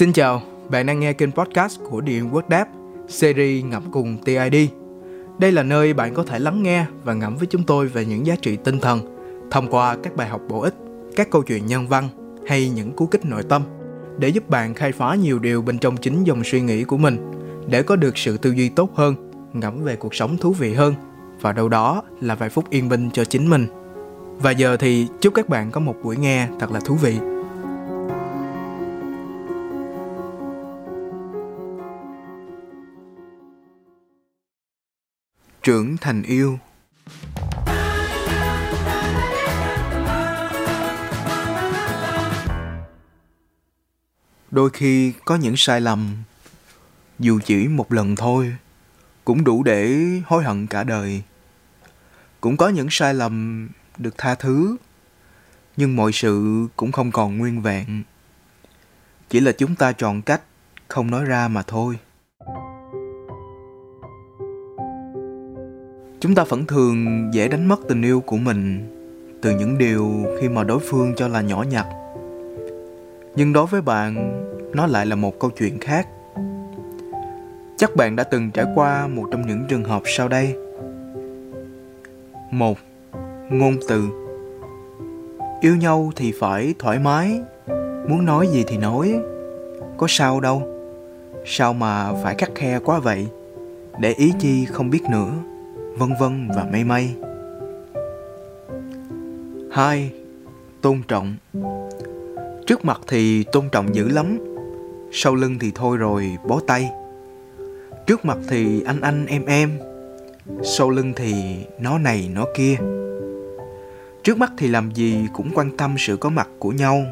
Xin chào, bạn đang nghe kênh podcast của Điện Quốc Đáp, series ngập cùng TID. Đây là nơi bạn có thể lắng nghe và ngẫm với chúng tôi về những giá trị tinh thần thông qua các bài học bổ ích, các câu chuyện nhân văn hay những cú kích nội tâm để giúp bạn khai phá nhiều điều bên trong chính dòng suy nghĩ của mình để có được sự tư duy tốt hơn, ngẫm về cuộc sống thú vị hơn và đâu đó là vài phút yên bình cho chính mình. Và giờ thì chúc các bạn có một buổi nghe thật là thú vị. Trưởng thành yêu. Đôi khi có những sai lầm, dù chỉ một lần thôi, cũng đủ để hối hận cả đời. Cũng có những sai lầm được tha thứ, nhưng mọi sự cũng không còn nguyên vẹn. Chỉ là chúng ta chọn cách không nói ra mà thôi. Chúng ta vẫn thường dễ đánh mất tình yêu của mình từ những điều khi mà đối phương cho là nhỏ nhặt. Nhưng đối với bạn, nó lại là một câu chuyện khác. Chắc bạn đã từng trải qua một trong những trường hợp sau đây. Một, ngôn từ. Yêu nhau thì phải thoải mái, muốn nói gì thì nói. Có sao đâu. Sao mà phải khắc khe quá vậy? Để ý chi không biết nữa vân vân và mây mây. Hai, tôn trọng. Trước mặt thì tôn trọng dữ lắm, sau lưng thì thôi rồi bó tay. Trước mặt thì anh anh em em, sau lưng thì nó này nó kia. Trước mắt thì làm gì cũng quan tâm sự có mặt của nhau.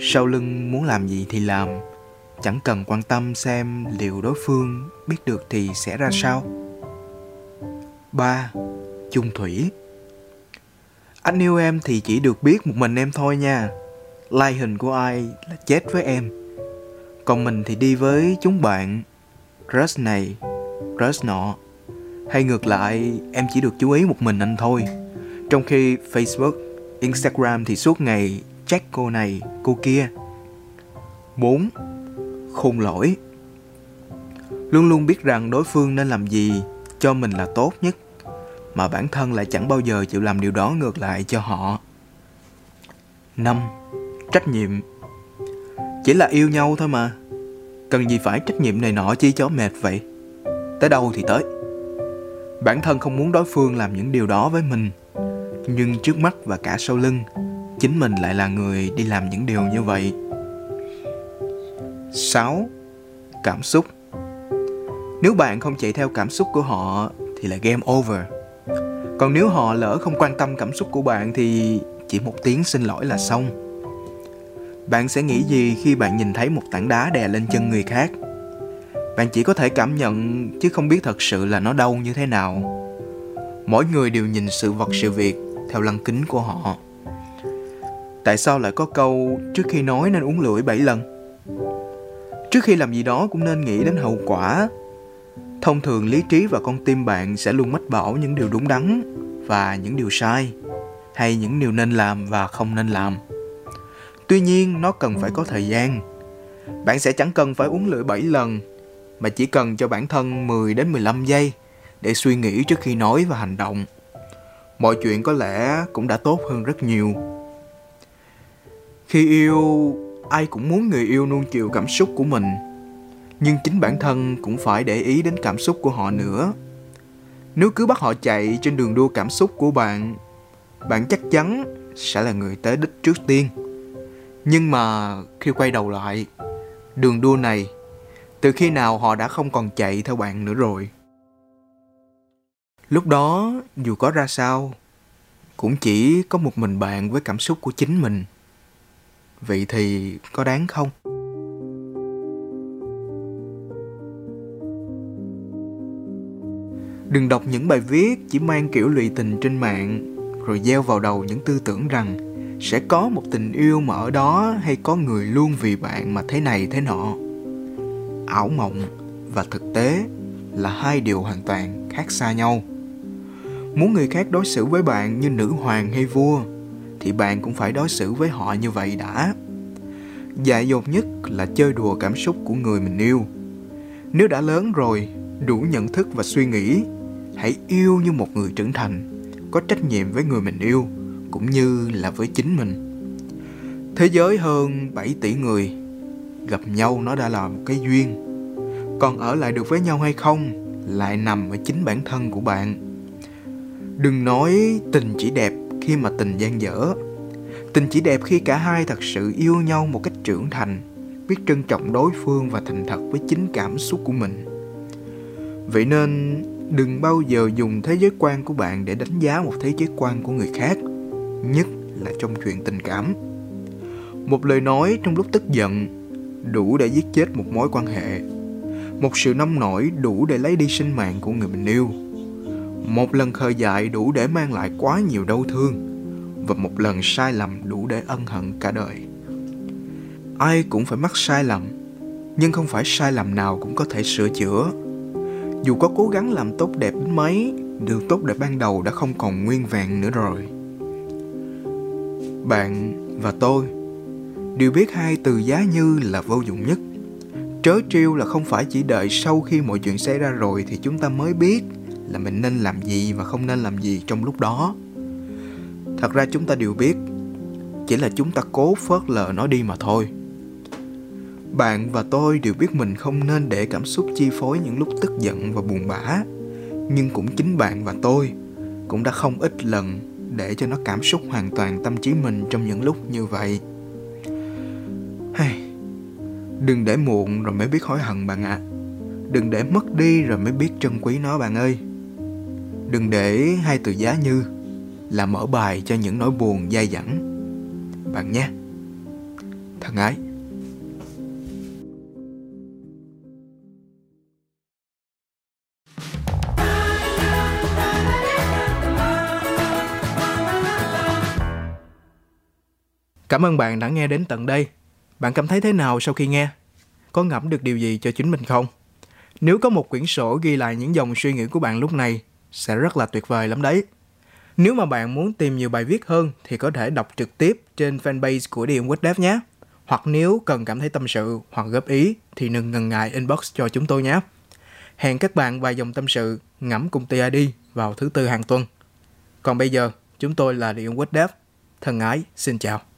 Sau lưng muốn làm gì thì làm, chẳng cần quan tâm xem liệu đối phương biết được thì sẽ ra sao. 3. Chung thủy. Anh yêu em thì chỉ được biết một mình em thôi nha. Like hình của ai là chết với em. Còn mình thì đi với chúng bạn Crush này, crush nọ. Hay ngược lại em chỉ được chú ý một mình anh thôi. Trong khi Facebook, Instagram thì suốt ngày check cô này, cô kia. 4. Khôn lỗi. Luôn luôn biết rằng đối phương nên làm gì cho mình là tốt nhất mà bản thân lại chẳng bao giờ chịu làm điều đó ngược lại cho họ. 5. Trách nhiệm Chỉ là yêu nhau thôi mà Cần gì phải trách nhiệm này nọ chi cho mệt vậy Tới đâu thì tới Bản thân không muốn đối phương làm những điều đó với mình Nhưng trước mắt và cả sau lưng, Chính mình lại là người đi làm những điều như vậy 6. Cảm xúc Nếu bạn không chạy theo cảm xúc của họ, Thì là game over còn nếu họ lỡ không quan tâm cảm xúc của bạn thì chỉ một tiếng xin lỗi là xong. Bạn sẽ nghĩ gì khi bạn nhìn thấy một tảng đá đè lên chân người khác? Bạn chỉ có thể cảm nhận, chứ không biết thật sự là nó đau như thế nào. Mỗi người đều nhìn sự vật sự việc theo lăng kính của họ. Tại sao lại có câu, trước khi nói nên uống lưỡi bảy lần trước khi làm gì đó cũng nên nghĩ đến hậu quả thông thường lý trí và con tim bạn sẽ luôn mách bảo những điều đúng đắn và những điều sai, hay những điều nên làm và không nên làm. Tuy nhiên, nó cần phải có thời gian. Bạn sẽ chẳng cần phải uống lưỡi 7 lần, mà chỉ cần cho bản thân 10 đến 15 giây để suy nghĩ trước khi nói và hành động. Mọi chuyện có lẽ cũng đã tốt hơn rất nhiều. Khi yêu, ai cũng muốn người yêu nuông chiều cảm xúc của mình nhưng chính bản thân cũng phải để ý đến cảm xúc của họ nữa. Nếu cứ bắt họ chạy trên đường đua cảm xúc của bạn bạn chắc chắn sẽ là người tới đích trước tiên. Nhưng mà khi quay đầu lại, đường đua này, từ khi nào họ đã không còn chạy theo bạn nữa rồi? Lúc đó, dù có ra sao, cũng chỉ có một mình bạn với cảm xúc của chính mình. Vậy thì có đáng không? Đừng đọc những bài viết chỉ mang kiểu lụy tình trên mạng rồi gieo vào đầu những tư tưởng rằng sẽ có một tình yêu mà ở đó hay có người luôn vì bạn mà thế này thế nọ. Ảo mộng và thực tế là hai điều hoàn toàn khác xa nhau. Muốn người khác đối xử với bạn như nữ hoàng hay vua thì bạn cũng phải đối xử với họ như vậy đã. Dại dột nhất là chơi đùa cảm xúc của người mình yêu. Nếu đã lớn rồi, đủ nhận thức và suy nghĩ, hãy yêu như một người trưởng thành, có trách nhiệm với người mình yêu cũng như là với chính mình. Thế giới hơn 7 tỷ người, gặp nhau nó đã là một cái duyên. Còn ở lại được với nhau hay không lại nằm ở chính bản thân của bạn. Đừng nói tình chỉ đẹp khi mà tình gian dở tình chỉ đẹp khi cả hai thật sự yêu nhau một cách trưởng thành biết trân trọng đối phương và thành thật với chính cảm xúc của mình vậy nên đừng bao giờ dùng thế giới quan của bạn để đánh giá một thế giới quan của người khác, nhất là trong chuyện tình cảm. Một lời nói trong lúc tức giận đủ để giết chết một mối quan hệ. Một sự nông nổi đủ để lấy đi sinh mạng của người mình yêu. Một lần khờ dại đủ để mang lại quá nhiều đau thương. Và một lần sai lầm đủ để ân hận cả đời. Ai cũng phải mắc sai lầm, nhưng không phải sai lầm nào cũng có thể sửa chữa dù có cố gắng làm tốt đẹp đến mấy, điều tốt đẹp ban đầu đã không còn nguyên vẹn nữa rồi. Bạn và tôi đều biết hai từ giá như là vô dụng nhất. Trớ trêu là không phải chỉ đợi sau khi mọi chuyện xảy ra rồi thì chúng ta mới biết là mình nên làm gì và không nên làm gì trong lúc đó. Thật ra chúng ta đều biết, chỉ là chúng ta cố phớt lờ nó đi mà thôi bạn và tôi đều biết mình không nên để cảm xúc chi phối những lúc tức giận và buồn bã. Nhưng cũng chính bạn và tôi cũng đã không ít lần để cho nó cảm xúc hoàn toàn tâm trí mình trong những lúc như vậy. Hey, đừng để muộn rồi mới biết hối hận bạn ạ. À. đừng để mất đi rồi mới biết trân quý nó bạn ơi. Đừng để hai từ giá như là mở bài cho những nỗi buồn dai dẳng. Bạn nhé. Thân ái. Cảm ơn bạn đã nghe đến tận đây. Bạn cảm thấy thế nào sau khi nghe? Có ngẫm được điều gì cho chính mình không? Nếu có một quyển sổ ghi lại những dòng suy nghĩ của bạn lúc này, sẽ rất là tuyệt vời lắm đấy. Nếu mà bạn muốn tìm nhiều bài viết hơn thì có thể đọc trực tiếp trên fanpage của Điền Quýt Dev nhé. Hoặc nếu cần cảm thấy tâm sự hoặc góp ý thì đừng ngần ngại inbox cho chúng tôi nhé. Hẹn các bạn vài dòng tâm sự ngẫm cùng TID vào thứ tư hàng tuần. Còn bây giờ, chúng tôi là Điền Quýt Dev. Thân ái, xin chào.